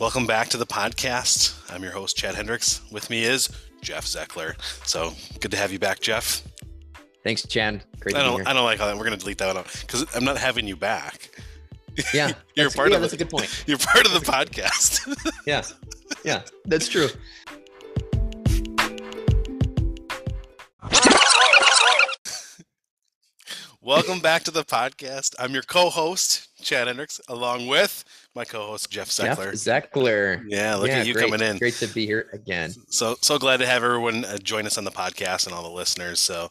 Welcome back to the podcast. I'm your host, Chad Hendricks. With me is Jeff Zeckler. So good to have you back, Jeff. Thanks, Chad. Great I don't, I don't like how that. We're going to delete that one because I'm not having you back. Yeah, you're part yeah, of. That's the, a good point. You're part of the podcast. yeah, yeah, that's true. Welcome back to the podcast. I'm your co-host, Chad Hendricks, along with my co-host Jeff Zeckler. Jeff Zeckler. Yeah, look yeah, at you great, coming in. Great to be here again. So so glad to have everyone uh, join us on the podcast and all the listeners. So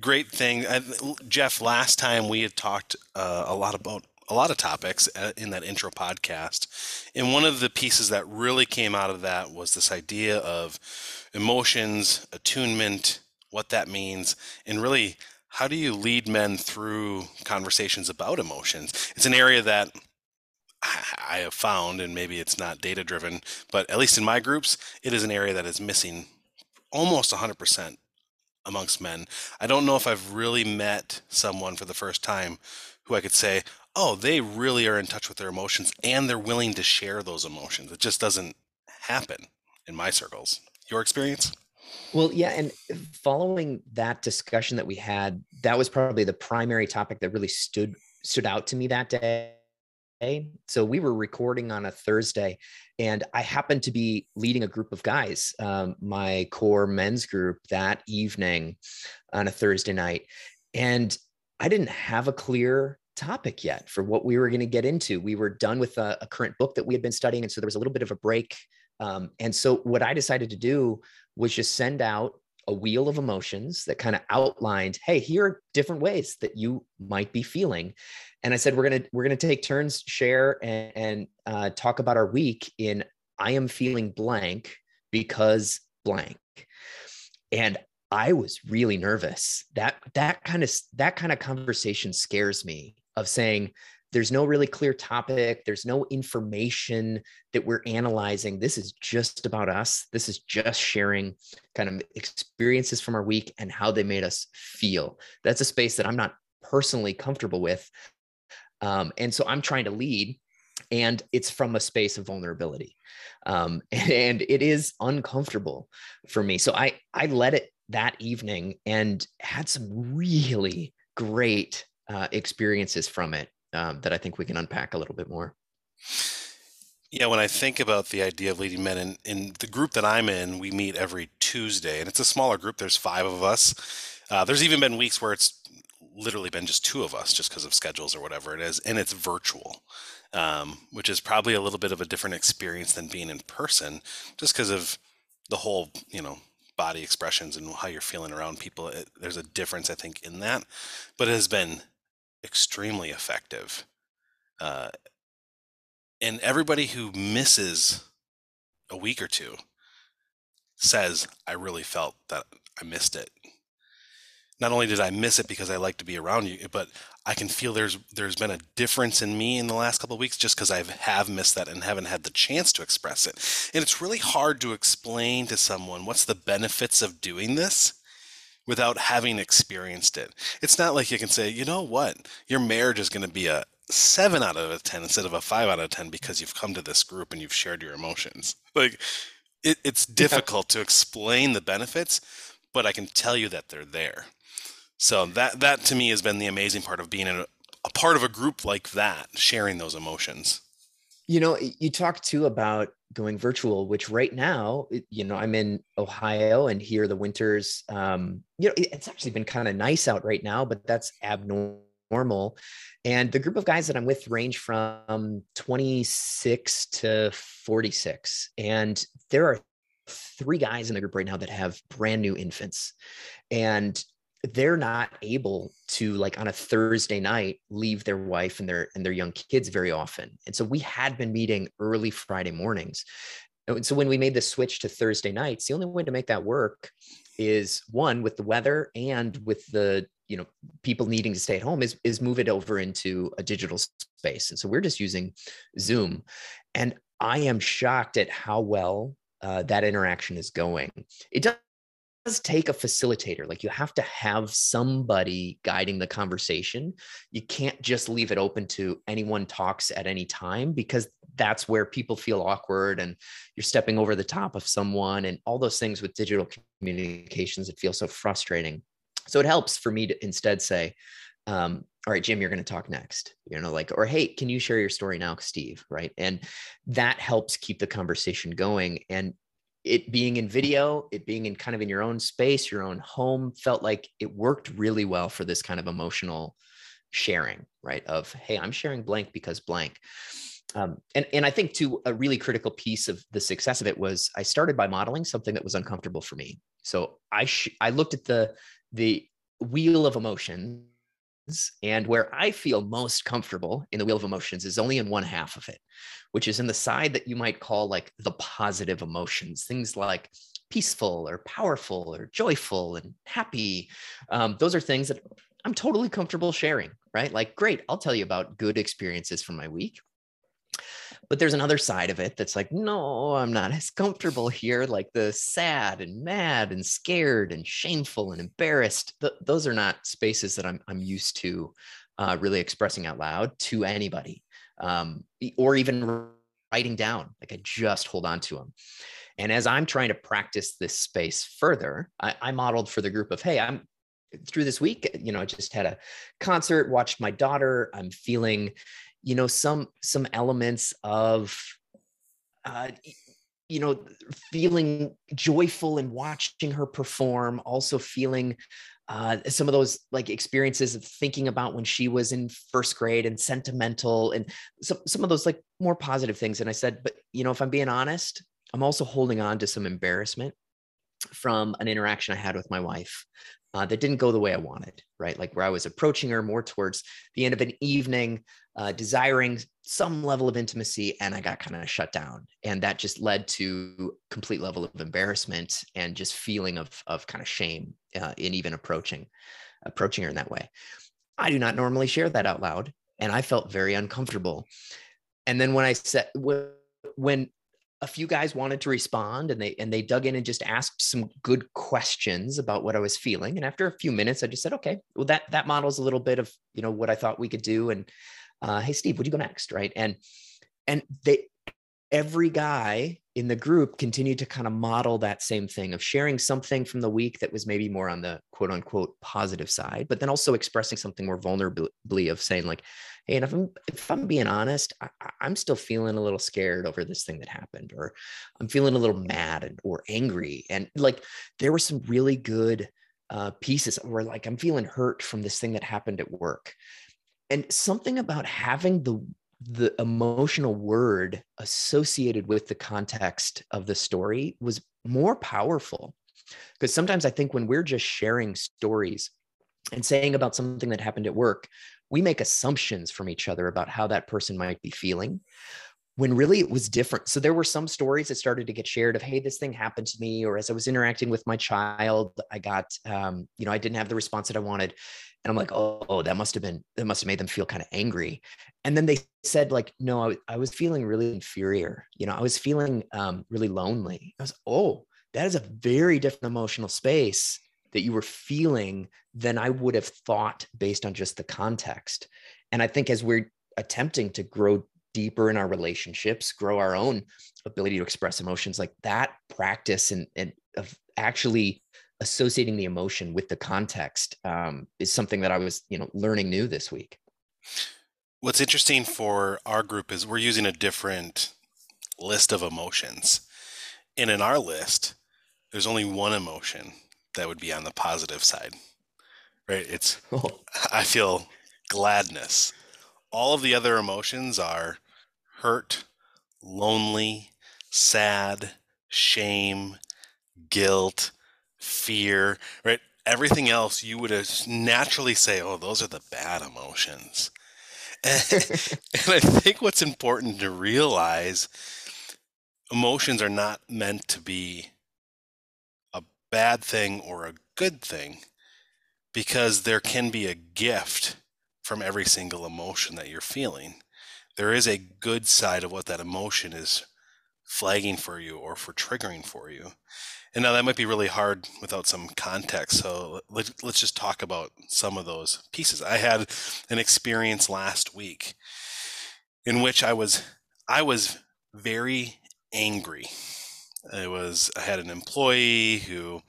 great thing, I, Jeff. Last time we had talked uh, a lot about a lot of topics uh, in that intro podcast, and one of the pieces that really came out of that was this idea of emotions, attunement, what that means, and really how do you lead men through conversations about emotions? It's an area that I have found, and maybe it's not data driven, but at least in my groups, it is an area that is missing almost 100% amongst men. I don't know if I've really met someone for the first time who I could say, oh, they really are in touch with their emotions and they're willing to share those emotions. It just doesn't happen in my circles. Your experience? Well, yeah, and following that discussion that we had, that was probably the primary topic that really stood stood out to me that day. So we were recording on a Thursday, and I happened to be leading a group of guys, um, my core men's group that evening on a Thursday night, and I didn't have a clear topic yet for what we were going to get into. We were done with a, a, current book that we had been studying, and so there was a little bit of a break. Um, and so what I decided to do was just send out a wheel of emotions that kind of outlined hey here are different ways that you might be feeling. And i said we're gonna we're gonna take turns share and, and uh, talk about our week in i am feeling blank because blank. And i was really nervous. That that kind of that kind of conversation scares me of saying there's no really clear topic there's no information that we're analyzing. This is just about us. This is just sharing kind of experiences from our week and how they made us feel. That's a space that i'm not personally comfortable with. Um, and so i'm trying to lead and it's from a space of vulnerability. Um, and it is uncomfortable for me. So i i let it that evening and had some really great uh, experiences from it um, that I think we can unpack a little bit more. Yeah, when I think about the idea of leading men in, in the group that I'm in, we meet every Tuesday, and it's a smaller group. There's five of us. Uh, there's even been weeks where it's literally been just two of us, just because of schedules or whatever it is, and it's virtual, um, which is probably a little bit of a different experience than being in person, just because of the whole, you know, body expressions and how you're feeling around people. It, there's a difference, I think, in that, but it has been extremely effective. Uh, and everybody who misses a week or two says, I really felt that I missed it. Not only did I miss it because I like to be around you, but I can feel there's there's been a difference in me in the last couple of weeks just because I have missed that and haven't had the chance to express it. And it's really hard to explain to someone what's the benefits of doing this without having experienced it. It's not like you can say, you know what, your marriage is going to be a seven out of a 10 instead of a five out of 10 because you've come to this group and you've shared your emotions. Like, it, it's difficult to explain the benefits, but I can tell you that they're there. So that that to me has been the amazing part of being a, a part of a group like that, sharing those emotions. You know, you talked too about going virtual, which right now, you know, I'm in Ohio and here the winters, um, you know, it's actually been kind of nice out right now, but that's abnormal. And the group of guys that I'm with range from 26 to 46. And there are three guys in the group right now that have brand new infants. And they're not able to like on a thursday night leave their wife and their and their young kids very often. And so we had been meeting early friday mornings. And so when we made the switch to thursday nights the only way to make that work is one with the weather and with the you know people needing to stay at home is is move it over into a digital space. And so we're just using zoom. And i am shocked at how well uh, that interaction is going. It does take a facilitator. Like you have to have somebody guiding the conversation. You can't just leave it open to anyone talks at any time because that's where people feel awkward and you're stepping over the top of someone and all those things with digital communications it feels so frustrating so it helps for me to instead say um, all right jim you're going to talk next you know like or hey can you share your story now steve right and that helps keep the conversation going and it being in video it being in kind of in your own space your own home felt like it worked really well for this kind of emotional sharing right of hey i'm sharing blank because blank um, and, and I think too, a really critical piece of the success of it was I started by modeling something that was uncomfortable for me. So I, sh- I looked at the, the wheel of emotions and where I feel most comfortable in the wheel of emotions is only in one half of it, which is in the side that you might call like the positive emotions, things like peaceful or powerful or joyful and happy. Um, those are things that I'm totally comfortable sharing, right? Like, great, I'll tell you about good experiences from my week. But there's another side of it that's like, no, I'm not as comfortable here. Like the sad and mad and scared and shameful and embarrassed. Th- those are not spaces that I'm, I'm used to uh, really expressing out loud to anybody um, or even writing down. Like I just hold on to them. And as I'm trying to practice this space further, I, I modeled for the group of, hey, I'm through this week, you know, I just had a concert, watched my daughter. I'm feeling you know some some elements of uh, you know feeling joyful and watching her perform also feeling uh, some of those like experiences of thinking about when she was in first grade and sentimental and some, some of those like more positive things and i said but you know if i'm being honest i'm also holding on to some embarrassment from an interaction i had with my wife uh, that didn't go the way I wanted, right? Like where I was approaching her more towards the end of an evening, uh, desiring some level of intimacy, and I got kind of shut down, and that just led to complete level of embarrassment and just feeling of of kind of shame uh, in even approaching approaching her in that way. I do not normally share that out loud, and I felt very uncomfortable. And then when I said when a few guys wanted to respond and they and they dug in and just asked some good questions about what I was feeling. And after a few minutes, I just said, okay, well, that that models a little bit of you know what I thought we could do. And uh, hey, Steve, would you go next? Right. And and they every guy in the group continued to kind of model that same thing of sharing something from the week that was maybe more on the quote unquote positive side, but then also expressing something more vulnerably of saying like, hey, and if I'm if I'm being honest, I, am still feeling a little scared over this thing that happened, or I'm feeling a little mad and, or angry, and like there were some really good uh, pieces where like I'm feeling hurt from this thing that happened at work, and something about having the the emotional word associated with the context of the story was more powerful. Because sometimes I think when we're just sharing stories and saying about something that happened at work, we make assumptions from each other about how that person might be feeling when really it was different. So there were some stories that started to get shared of, hey, this thing happened to me, or as I was interacting with my child, I got, um, you know, I didn't have the response that I wanted. And I'm like, oh, oh, that must have been, that must have made them feel kind of angry. And then they said, like, no, I, I was feeling really inferior. You know, I was feeling um, really lonely. I was, oh, that is a very different emotional space that you were feeling than I would have thought based on just the context. And I think as we're attempting to grow deeper in our relationships, grow our own ability to express emotions, like that practice and, and of actually associating the emotion with the context um, is something that I was, you know, learning new this week. What's interesting for our group is we're using a different list of emotions. And in our list, there's only one emotion that would be on the positive side, right? It's, oh. I feel gladness. All of the other emotions are hurt, lonely, sad, shame, guilt, fear, right? Everything else you would naturally say, oh, those are the bad emotions. And, and I think what's important to realize emotions are not meant to be a bad thing or a good thing because there can be a gift from every single emotion that you're feeling. There is a good side of what that emotion is flagging for you or for triggering for you. And now that might be really hard without some context. So let, us just talk about some of those pieces. I had an experience last week in which I was I was very angry. It was I had an employee who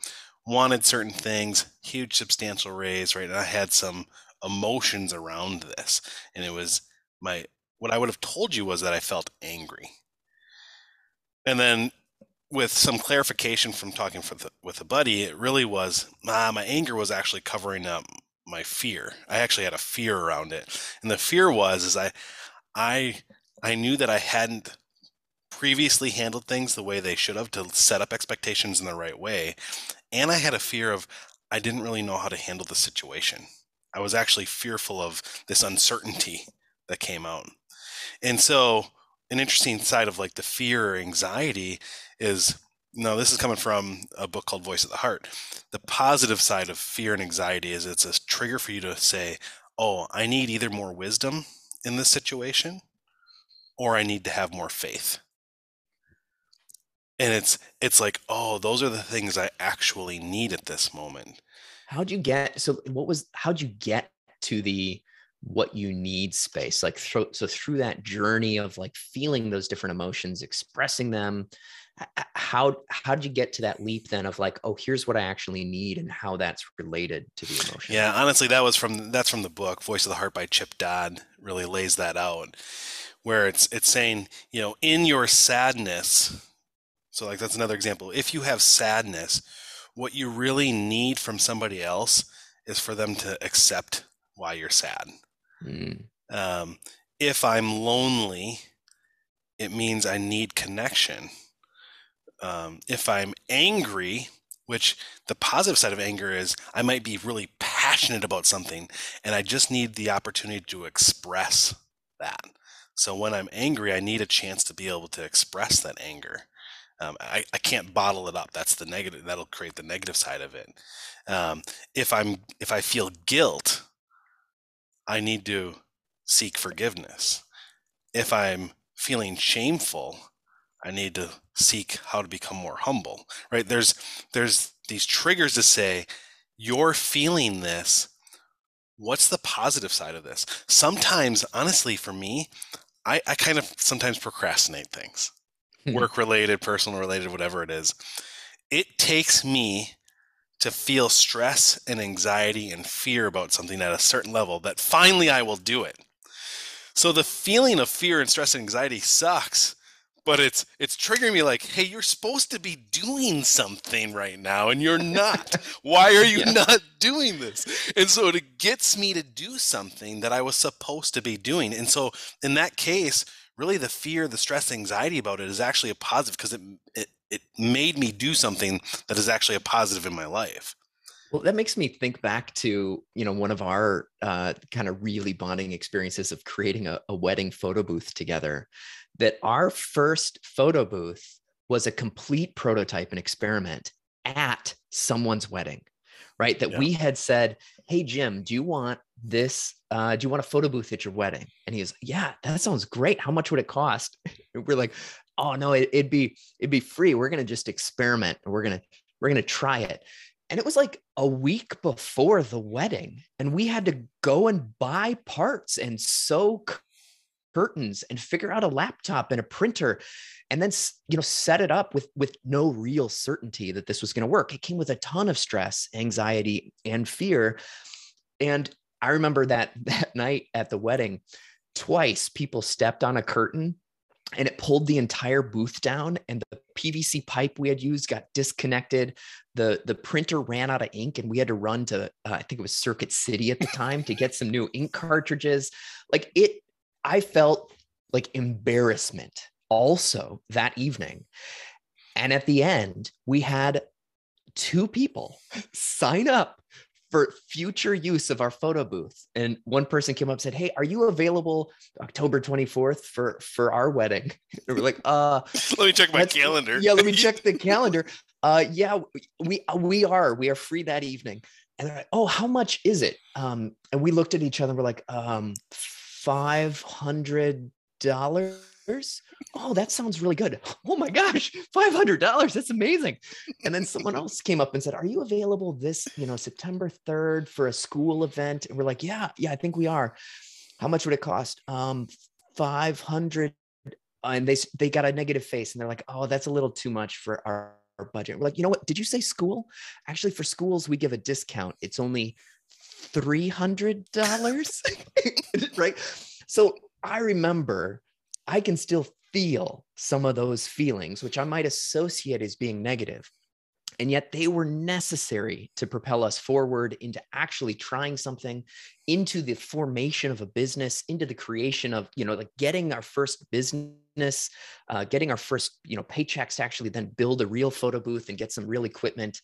wanted certain things, huge substantial raise, right? And I had some emotions around this. And it was my what I would have told you was that I felt angry. And then with some clarification from talking the, with a buddy, it really was ah, my anger was actually covering up my fear. I actually had a fear around it. And the fear was is I I I knew that I hadn't previously handled things the way they should have to set up expectations in the right way. And I had a fear of I didn't really know how to handle the situation. I was actually fearful of this uncertainty that came out. And so an interesting side of like the fear or anxiety is no, this is coming from a book called Voice of the Heart. The positive side of fear and anxiety is it's a trigger for you to say, oh, I need either more wisdom in this situation or I need to have more faith. And it's it's like, oh, those are the things I actually need at this moment. How'd you get so what was how'd you get to the what you need space like so, so through that journey of like feeling those different emotions expressing them how how did you get to that leap then of like oh here's what i actually need and how that's related to the emotion? Yeah honestly that was from that's from the book voice of the heart by chip dodd really lays that out where it's it's saying you know in your sadness so like that's another example if you have sadness what you really need from somebody else is for them to accept why you're sad mm. um, if i'm lonely it means i need connection um, if I'm angry, which the positive side of anger is I might be really passionate about something and I just need the opportunity to express that. So when I'm angry, I need a chance to be able to express that anger. Um, I, I can't bottle it up. That's the negative. That'll create the negative side of it. Um, if I'm if I feel guilt, I need to seek forgiveness. If I'm feeling shameful, I need to seek how to become more humble. Right? There's there's these triggers to say you're feeling this. What's the positive side of this? Sometimes, honestly, for me, I, I kind of sometimes procrastinate things, hmm. work related, personal related, whatever it is. It takes me to feel stress and anxiety and fear about something at a certain level that finally I will do it. So the feeling of fear and stress and anxiety sucks but it's it's triggering me like hey you're supposed to be doing something right now and you're not why are you yeah. not doing this and so it gets me to do something that i was supposed to be doing and so in that case really the fear the stress anxiety about it is actually a positive because it, it it made me do something that is actually a positive in my life. Well, that makes me think back to you know one of our uh, kind of really bonding experiences of creating a, a wedding photo booth together that our first photo booth was a complete prototype and experiment at someone's wedding right? That yeah. we had said hey jim do you want this uh, do you want a photo booth at your wedding? And he was yeah that sounds great. How much would it cost? We're like oh no it, would be it'd be free. We're gonna just experiment. We're gonna we're gonna try it. And it was like a week before the wedding and we had to go and buy parts and sew curtains and figure out a laptop and a printer and then you know set it up with with no real certainty that this was going to work. It came with a ton of stress anxiety and fear. And i remember that that night at the wedding twice people stepped on a curtain and it pulled the entire booth down and the pvc pipe we had used got disconnected the the printer ran out of ink and we had to run to uh, i think it was circuit city at the time to get some new ink cartridges like it I felt like embarrassment also that evening. And at the end, we had two people sign up for future use of our photo booth. And one person came up and said, Hey, are you available October 24th for, for our wedding? And we're like, uh, let me check my calendar. Yeah, let me check the calendar. Uh, yeah, we, we are, we are free that evening. And they're like, Oh, how much is it? Um, and we looked at each other and we're like, um, five hundred dollars. Oh, that sounds really good. Oh my gosh, five hundred dollars. That's amazing. And then someone else came up and said, "Are you available this, you know, September third for a school event?" And we're like, "Yeah, yeah, I think we are." How much would it cost? Um, five hundred and they they got a negative face and they're like, oh, that's a little too much for our, our budget. We're like, you know what? Did you say school? Actually, for schools, we give a discount. It's only three hundred dollars, right? So I remember I can still feel some of those feelings, which I might associate as being negative. And yet they were necessary to propel us forward into actually trying something, into the formation of a business, into the creation of, you know, like getting our first business, uh, getting our first, you know, paychecks to actually then build a real photo booth and get some real equipment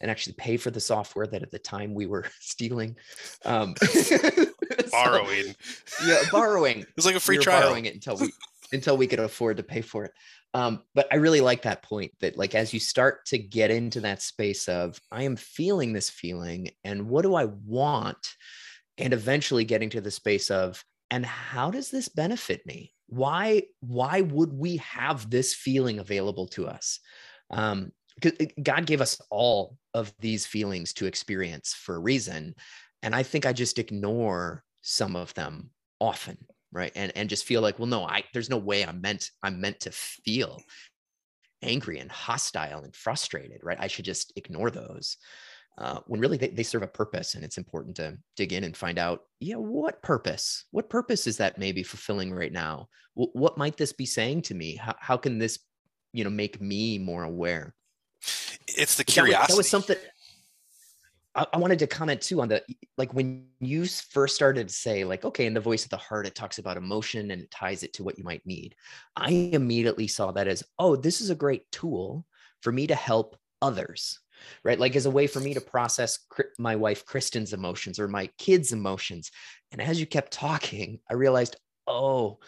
and actually pay for the software that at the time we were stealing. Um, borrowing. So, yeah, borrowing. It was like a free we trial. Borrowing it until we until we could afford to pay for it. Um, but I really like that point that like as you start to get into that space of I am feeling this feeling and what do I want, and eventually getting to the space of and how does this benefit me? Why why would we have this feeling available to us? Um, because God gave us all of these feelings to experience for a reason, and I think I just ignore some of them often right? And and just feel like well no i there's no way i'm meant i'm meant to feel angry and hostile and frustrated right? I should just ignore those uh, when really they, they serve a purpose and it's important to dig in and find out yeah what purpose what purpose is that maybe fulfilling right now? W- what might this be saying to me? How, how can this you know make me more aware? It's the That was- curiosity that was something I, I wanted to comment too on the like when you first started to say like okay in the voice of the heart it talks about emotion and it ties it to what you might need. I immediately saw that as oh this is a great tool for me to help others right? Like as a way for me to process my wife kristen's emotions or my kids emotions. And as you kept talking i realized oh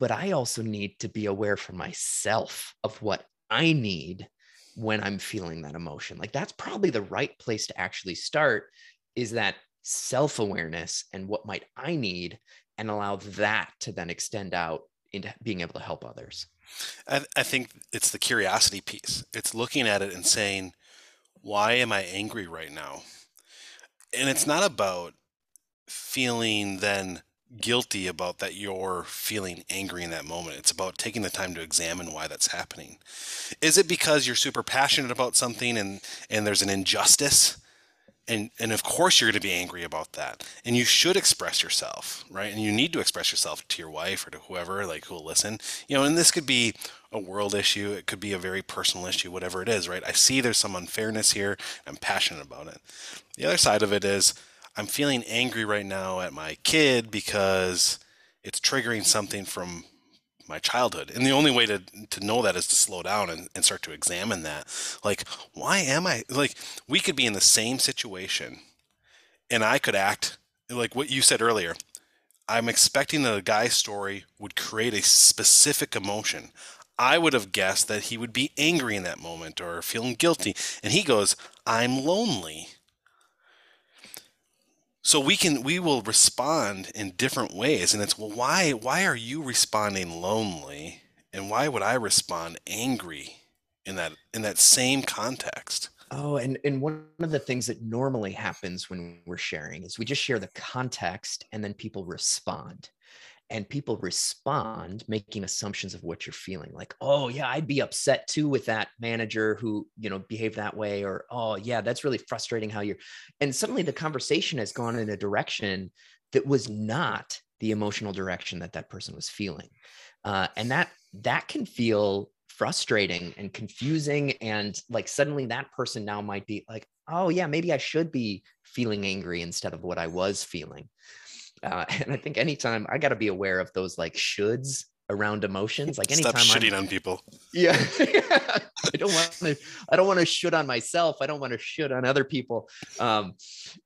but i also need to be aware for myself of what i need when I'm feeling that emotion. Like that's probably the right place to actually start is that self awareness and what might I need and allow that to then extend out into being able to help others. I, I think it's the curiosity piece. It's looking at it and saying, why am I angry right now? And it's not about feeling then guilty about that you're feeling angry in that moment. It's about taking the time to examine why that's happening. Is it because you're super passionate about something and and there's an injustice? And and of course you're going to be angry about that. And you should express yourself, right? And you need to express yourself to your wife or to whoever like who will listen. You know, and this could be a world issue, it could be a very personal issue, whatever it is, right? I see there's some unfairness here. I'm passionate about it. The other side of it is I'm feeling angry right now at my kid because it's triggering something from my childhood. And the only way to, to know that is to slow down and, and start to examine that. Like, why am I like we could be in the same situation and I could act like what you said earlier. I'm expecting that a guy's story would create a specific emotion. I would have guessed that he would be angry in that moment or feeling guilty. And he goes, I'm lonely so we can we will respond in different ways and it's well why why are you responding lonely and why would i respond angry in that in that same context Oh, and, and one of the things that normally happens when we're sharing is we just share the context and then people respond. And people respond making assumptions of what you're feeling. Like, oh yeah, I'd be upset too with that manager who, you know, behaved that way. Or, oh yeah, that's really frustrating how you're and suddenly the conversation has gone in a direction that was not the emotional direction that that person was feeling. Uh, and that that can feel frustrating and confusing and like suddenly that person now might be like oh yeah maybe i should be feeling angry instead of what i was feeling uh, and i think anytime i got to be aware of those like shoulds around emotions. Like anytime stop I'm, shitting on people. Yeah. I don't want to i don't want to should on myself. I don't want to should on other people. Um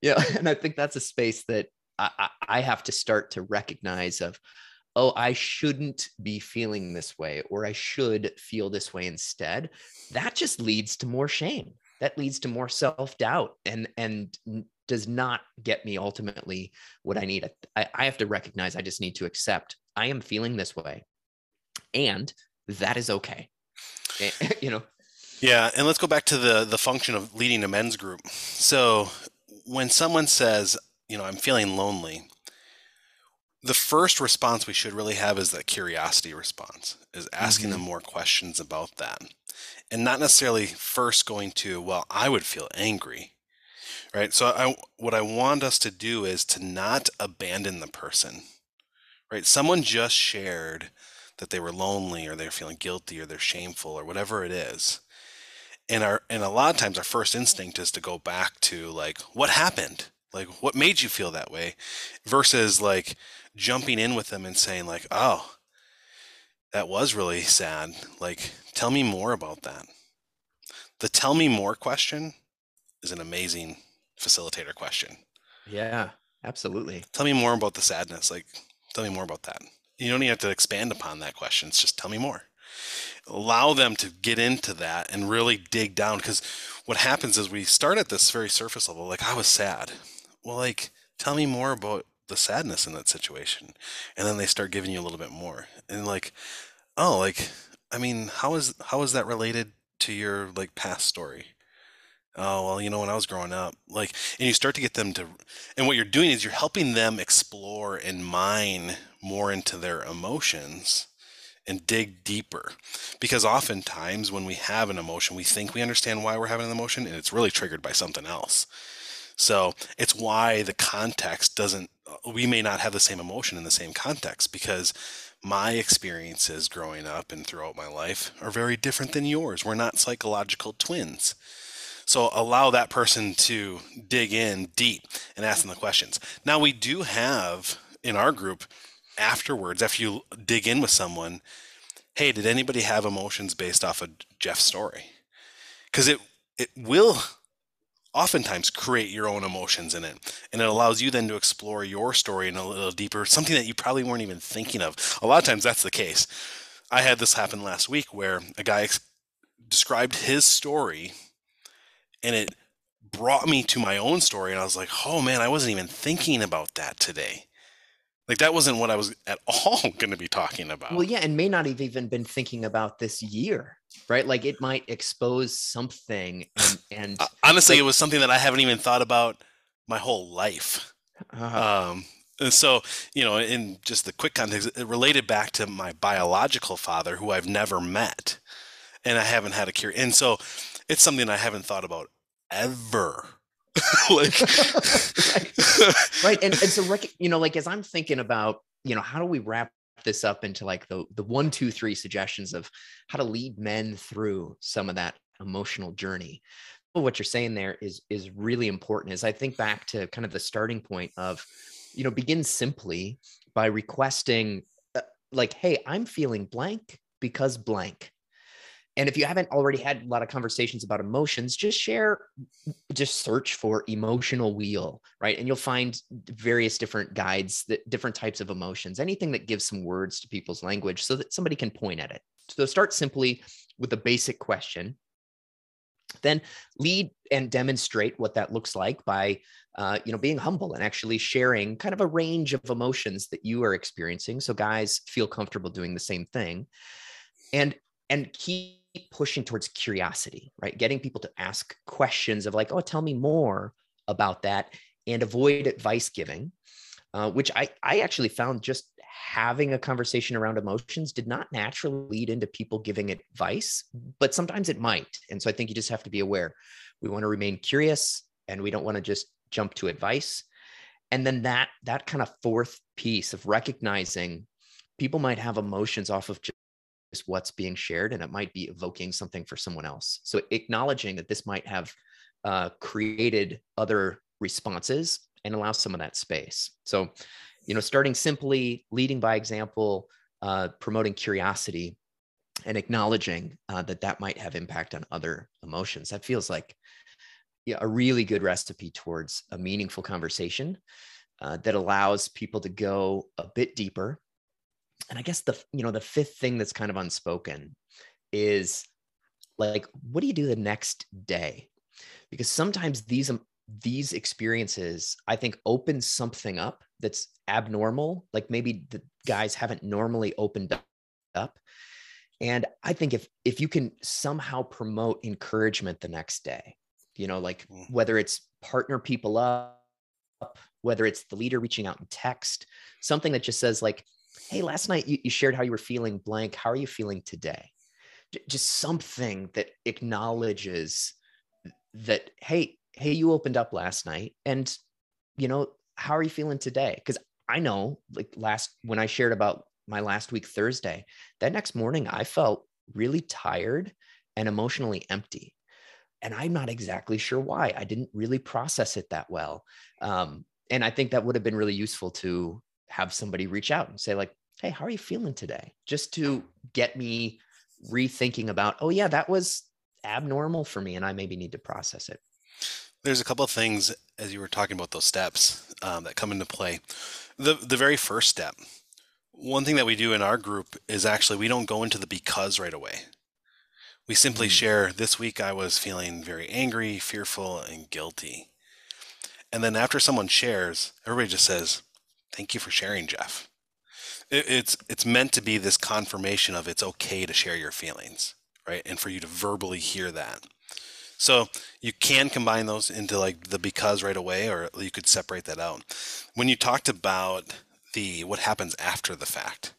yeah and i think that's a space that I, I, I have to start to recognize of oh i shouldn't be feeling this way or i should feel this way instead. That just leads to more shame that leads to more self-doubt and and does not get me ultimately what i need. I, I have to recognize i just need to accept i am feeling this way and that is okay. Eh, you know? Yeah and let's go back to the the function of leading a men's group. So when someone says you know i'm feeling lonely the first response we should really have is that curiosity response is asking mm-hmm. them more questions about that and not necessarily first going to well i would feel angry right? So i what i want us to do is to not abandon the person right? Someone just shared that they were lonely or they're feeling guilty or they're shameful or whatever it is. And our and a lot of times our first instinct is to go back to like what happened? Like what made you feel that way? Versus like jumping in with them and saying like oh that was really sad. Like tell me more about that. The tell me more question is an amazing facilitator question. Yeah absolutely. Tell me more about the sadness like tell me more about that. You don't even have to expand upon that question it's just tell me more. Allow them to get into that and really dig down because what happens is we start at this very surface level like i was sad. Well like tell me more about the sadness in that situation and then they start giving you a little bit more and like oh like i mean how is how is that related to your like past story oh well you know when i was growing up like and you start to get them to and what you're doing is you're helping them explore and mine more into their emotions and dig deeper. Because oftentimes when we have an emotion, we think we understand why we're having an emotion and it's really triggered by something else. So it's why the context doesn't, uh, we may not have the same emotion in the same context because my experiences growing up and throughout my life are very different than yours. We're not psychological twins. So allow that person to dig in deep and ask them the questions. Now, we do have in our group afterwards, after you dig in with someone, hey, did anybody have emotions based off of Jeff's story? Because it it will oftentimes create your own emotions in it, and it allows you then to explore your story in a little deeper, something that you probably weren't even thinking of. A lot of times that's the case. I had this happen last week where a guy ex- described his story, and it brought me to my own story, and I was like, oh man, I wasn't even thinking about that today. Like that wasn't what I was at all going to be talking about. Well, yeah, and may not have even been thinking about this year, right? Like it might expose something, and, and honestly, like, it was something that I haven't even thought about my whole life. Uh-huh. Um, and so, you know, in just the quick context, it related back to my biological father, who I've never met, and I haven't had a cure. And so, it's something I haven't thought about ever like right. right. And, and so you know like as i'm thinking about you know how do we wrap this up into like the the one two three suggestions of how to lead men through some of that emotional journey what you're saying there is is really important as i think back to kind of the starting point of you know begin simply by requesting uh, like hey i'm feeling blank because blank and if you haven't already had a lot of conversations about emotions, just share, just search for emotional wheel, right? And you'll find various different guides, that different types of emotions, anything that gives some words to people's language so that somebody can point at it. So start simply with a basic question. Then lead and demonstrate what that looks like by, uh, you know, being humble and actually sharing kind of a range of emotions that you are experiencing, so guys feel comfortable doing the same thing, and and keep pushing towards curiosity, right? Getting people to ask questions of like, oh, tell me more about that and avoid advice giving, uh, which I, I actually found just having a conversation around emotions did not naturally lead into people giving advice, but sometimes it might. And so I think you just have to be aware. We want to remain curious and we don't want to just jump to advice. And then that that kind of fourth piece of recognizing people might have emotions off of is what's being shared and it might be evoking something for someone else. So acknowledging that this might have uh, created other responses and allow some of that space. So you know starting simply leading by example uh, promoting curiosity and acknowledging uh, that that might have impact on other emotions that feels like yeah, a really good recipe towards a meaningful conversation uh, that allows people to go a bit deeper and I guess the you know the fifth thing that's kind of unspoken is like what do you do the next day? Because sometimes these um, these experiences I think open something up that's abnormal, like maybe the guys haven't normally opened up. And I think if if you can somehow promote encouragement the next day, you know, like mm. whether it's partner people up whether it's the leader reaching out in text, something that just says, like, hey, last night you, you shared how you were feeling blank. How are you feeling today? J- just something that acknowledges that, hey, hey, you opened up last night. And, you know, how are you feeling today? Because I know, like, last when I shared about my last week Thursday, that next morning I felt really tired and emotionally empty and i'm not exactly sure why i didn't really process it that well um, and i think that would have been really useful to have somebody reach out and say like hey how are you feeling today just to get me rethinking about oh yeah that was abnormal for me and i maybe need to process it there's a couple of things as you were talking about those steps um, that come into play the the very first step one thing that we do in our group is actually we don't go into the because right away we simply mm. share this week I was feeling very angry, fearful, and guilty. And then after someone shares, everybody just says, Thank you for sharing, Jeff. It, it's it's meant to be this confirmation of it's okay to share your feelings, right? And for you to verbally hear that. So you can combine those into like the because right away, or you could separate that out. When you talked about the what happens after the fact,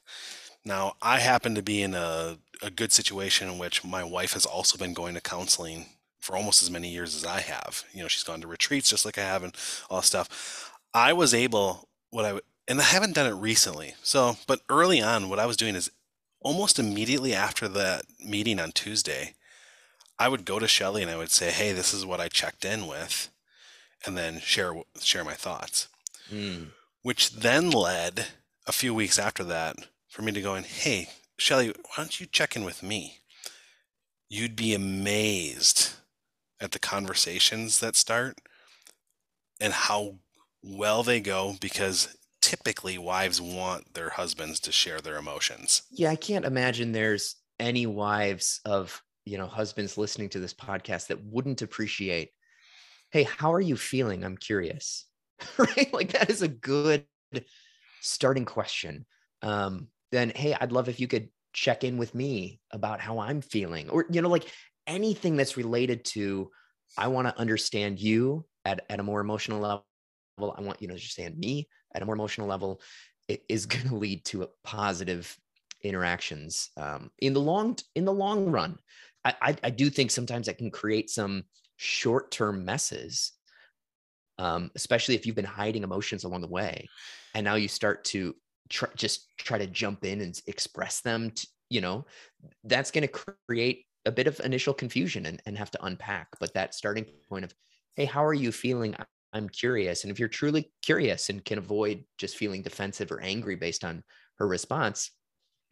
now, I happen to be in a, a good situation in which my wife has also been going to counseling for almost as many years as I have. You know, she's gone to retreats just like I have and all that stuff. I was able, what I, would, and I haven't done it recently. So, but early on, what I was doing is almost immediately after that meeting on Tuesday, I would go to Shelly and I would say, "Hey, this is what I checked in with," and then share share my thoughts. Mm. Which then led a few weeks after that for me to go in, hey, Shelly, why don't you check in with me? You'd be amazed at the conversations that start and how well they go because typically wives want their husbands to share their emotions. Yeah, I can't imagine there's any wives of, you know, husbands listening to this podcast that wouldn't appreciate, hey, how are you feeling? I'm curious. right? Like that is a good starting question. Um, then hey, I'd love if you could check in with me about how I'm feeling, or you know, like anything that's related to I want to understand you at, at a more emotional level. I want you to understand me at a more emotional level. It is going to lead to positive interactions um, in the long in the long run. I, I, I do think sometimes that can create some short term messes, um, especially if you've been hiding emotions along the way, and now you start to try, just try to jump in and express them to, you know that's going to create a bit of initial confusion and, and have to unpack but that starting point of hey how are you feeling i'm curious and if you're truly curious and can avoid just feeling defensive or angry based on her response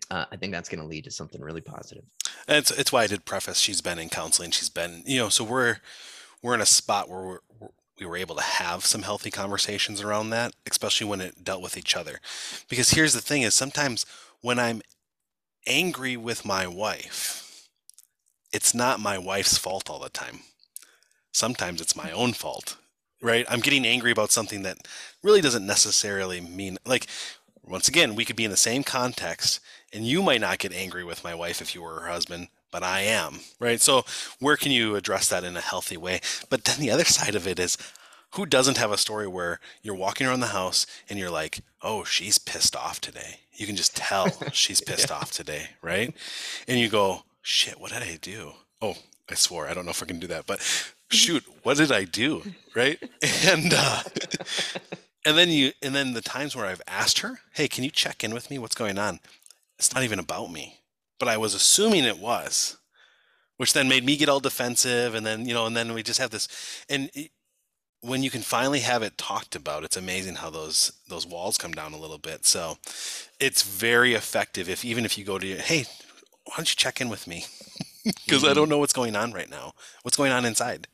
uh, I think that's going to lead to something really positive. And it's it's why I did preface. She's been in counseling. She's been you know so we're we're in a spot where we're, we were able to have some healthy conversations around that, especially when it dealt with each other. Because here's the thing is sometimes when I'm angry with my wife, it's not my wife's fault all the time. Sometimes it's my own fault, right? I'm getting angry about something that really doesn't necessarily mean like once again, we could be in the same context and you might not get angry with my wife if you were her husband, but I am, right? So, where can you address that in a healthy way? But then the other side of it is who doesn't have a story where you're walking around the house and you're like, oh, she's pissed off today? You can just tell she's pissed yeah. off today, right? And you go, shit, what did I do? Oh, I swore. I don't know if I can do that, but shoot, what did I do? Right. And, uh, and then you, and then the times where I've asked her, hey, can you check in with me? What's going on? It's not even about me but I was assuming it was, which then made me get all defensive. And then, you know, and then we just have this, and it, when you can finally have it talked about, it's amazing how those those walls come down a little bit. So it's very effective. If even if you go to, hey, why don't you check in with me? Because mm-hmm. I don't know what's going on right now. What's going on inside?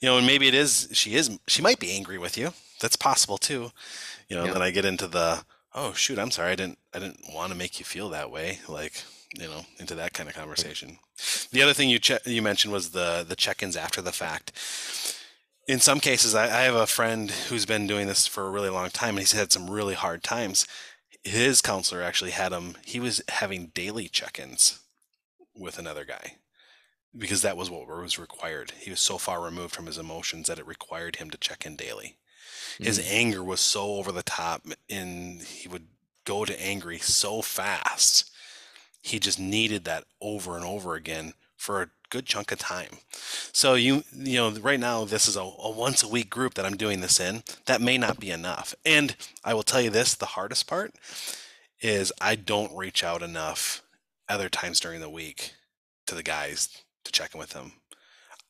You know, and maybe it is she is she might be angry with you. That's possible too. You know, yeah. then I get into the oh shoot, I'm sorry, I didn't I didn't want to make you feel that way. Like you know, into that kind of conversation. The other thing you che- you mentioned was the the check-ins after the fact. In some cases, I, I have a friend who's been doing this for a really long time, and he's had some really hard times. His counselor actually had him. He was having daily check-ins with another guy because that was what was required. He was so far removed from his emotions that it required him to check in daily. His mm. anger was so over the top and he would go to angry so fast. He just needed that over and over again for a good chunk of time. So you you know right now this is a, a, once a week group that I'm doing this in. That may not be enough. And I will tell you this: the hardest part is I don't reach out enough other times during the week to the guys to check in with them.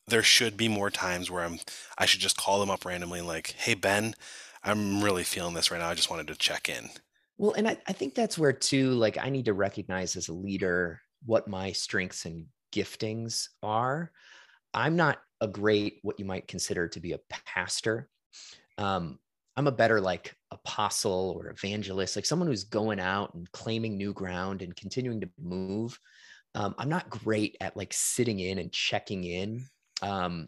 There should be more times where I'm I should just call them up randomly and like, hey Ben, I'm really feeling this right now. I just wanted to check in. Well, and I, I think that's where too, like I need to recognize as a leader what my strengths and giftings are. I'm not a great, what you might consider to be a pastor. Um, I'm a better like apostle or evangelist, like someone who's going out and claiming new ground and continuing to move. Um, I'm not great at like sitting in and checking in. Um,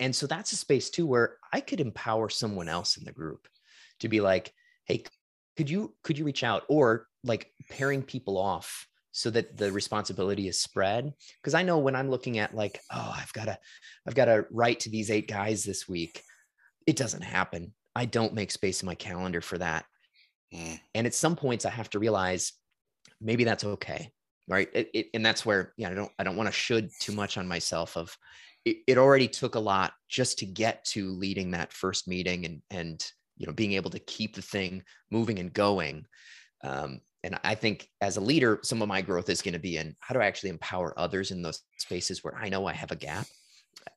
and so that's a space too where I could empower someone else in the group to be like, hey, could you could you reach out or like pairing people off so that the responsibility is spread because i know when i'm looking at like oh i've got to i've got to write to these eight guys this week it doesn't happen i don't make space in my calendar for that. Mm. and at some points i have to realize maybe that's okay right? It, it, and that's where yeah i don't i don't want to should too much on myself of it, it already took a lot just to get to leading that first meeting and and you know being able to keep the thing moving and going. Um, and i think as a leader some of my growth is going to be in how do i actually empower others in those spaces where i know i have a gap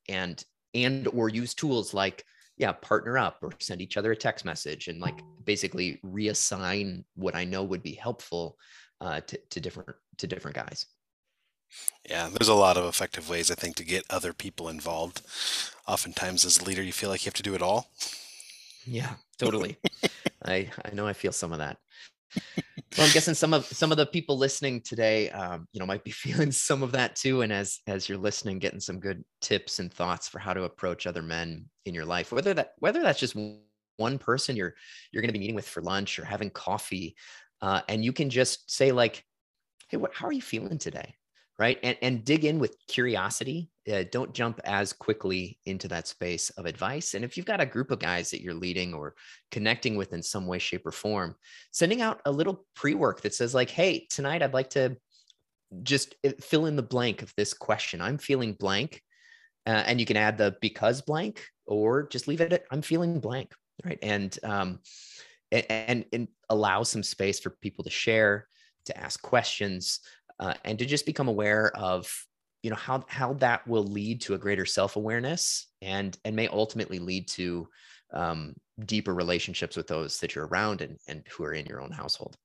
and and or use tools like yeah partner up or send each other a text message and like basically reassign what i know would be helpful uh, to, to different to different guys. Yeah there's a lot of effective ways i think to get other people involved. Oftentimes as a leader you feel like you have to do it all. Yeah totally. I i know i feel some of that well, I'm guessing some of some of the people listening today, um, you know, might be feeling some of that too. And as as you're listening, getting some good tips and thoughts for how to approach other men in your life, whether that whether that's just one person you're you're going to be meeting with for lunch or having coffee, uh, and you can just say like, "Hey, what? How are you feeling today?" Right? And, and dig in with curiosity. Uh, don't jump as quickly into that space of advice. And if you've got a group of guys that you're leading or connecting with in some way shape or form sending out a little pre-work that says like hey tonight i'd like to just uh, fill in the blank of this question. I'm feeling blank. Uh, and you can add the because blank or just leave it at i'm feeling blank right? And um and, and, and allow some space for people to share to ask questions uh, and to just become aware of you know how how that will lead to a greater self-awareness and and may ultimately lead to um, deeper relationships with those that you're around and, and who are in your own household.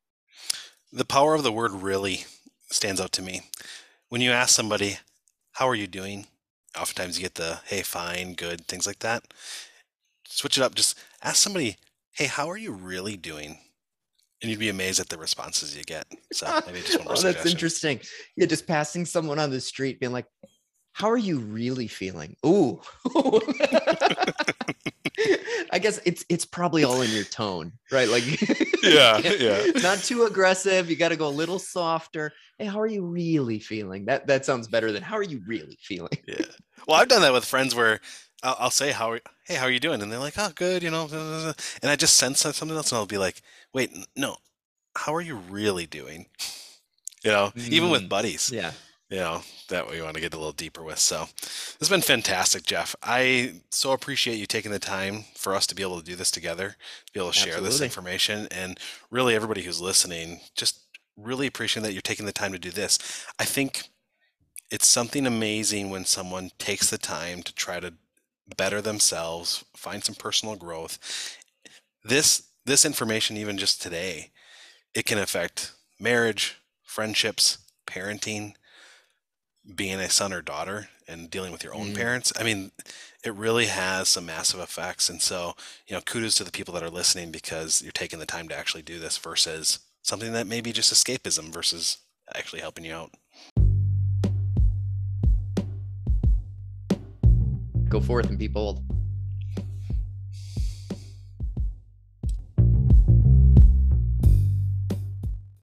The power of the word really stands out to me. When you ask somebody how are you doing? oftentimes you get the hey fine good things like that. Switch it up. Just ask somebody hey how are you really doing and you'd be amazed at the responses you get. So maybe just one more. oh, that's interesting. Yeah, just passing someone on the street, being like, "How are you really feeling?" Ooh. I guess it's it's probably all in your tone, right? Like, yeah, yeah, not too aggressive. You got to go a little softer. Hey, how are you really feeling? That that sounds better than how are you really feeling? yeah. Well, I've done that with friends where I'll, I'll say, "How, are, hey, how are you doing?" And they're like, "Oh, good," you know. And I just sense something else, and I'll be like, "Wait, no, how are you really doing?" You know, mm, even with mm, buddies. Yeah. You know, that we want to get a little deeper with. So this has been fantastic, Jeff. I so appreciate you taking the time for us to be able to do this together, to be able to share Absolutely. this information, and really everybody who's listening, just really appreciate that you're taking the time to do this. I think it's something amazing when someone takes the time to try to better themselves, find some personal growth. This this information even just today, it can affect marriage, friendships, parenting, being a son or daughter and dealing with your own mm. parents. I mean, it really has some massive effects and so, you know, kudos to the people that are listening because you're taking the time to actually do this versus something that may be just escapism versus actually helping you out. Go forth and be bold.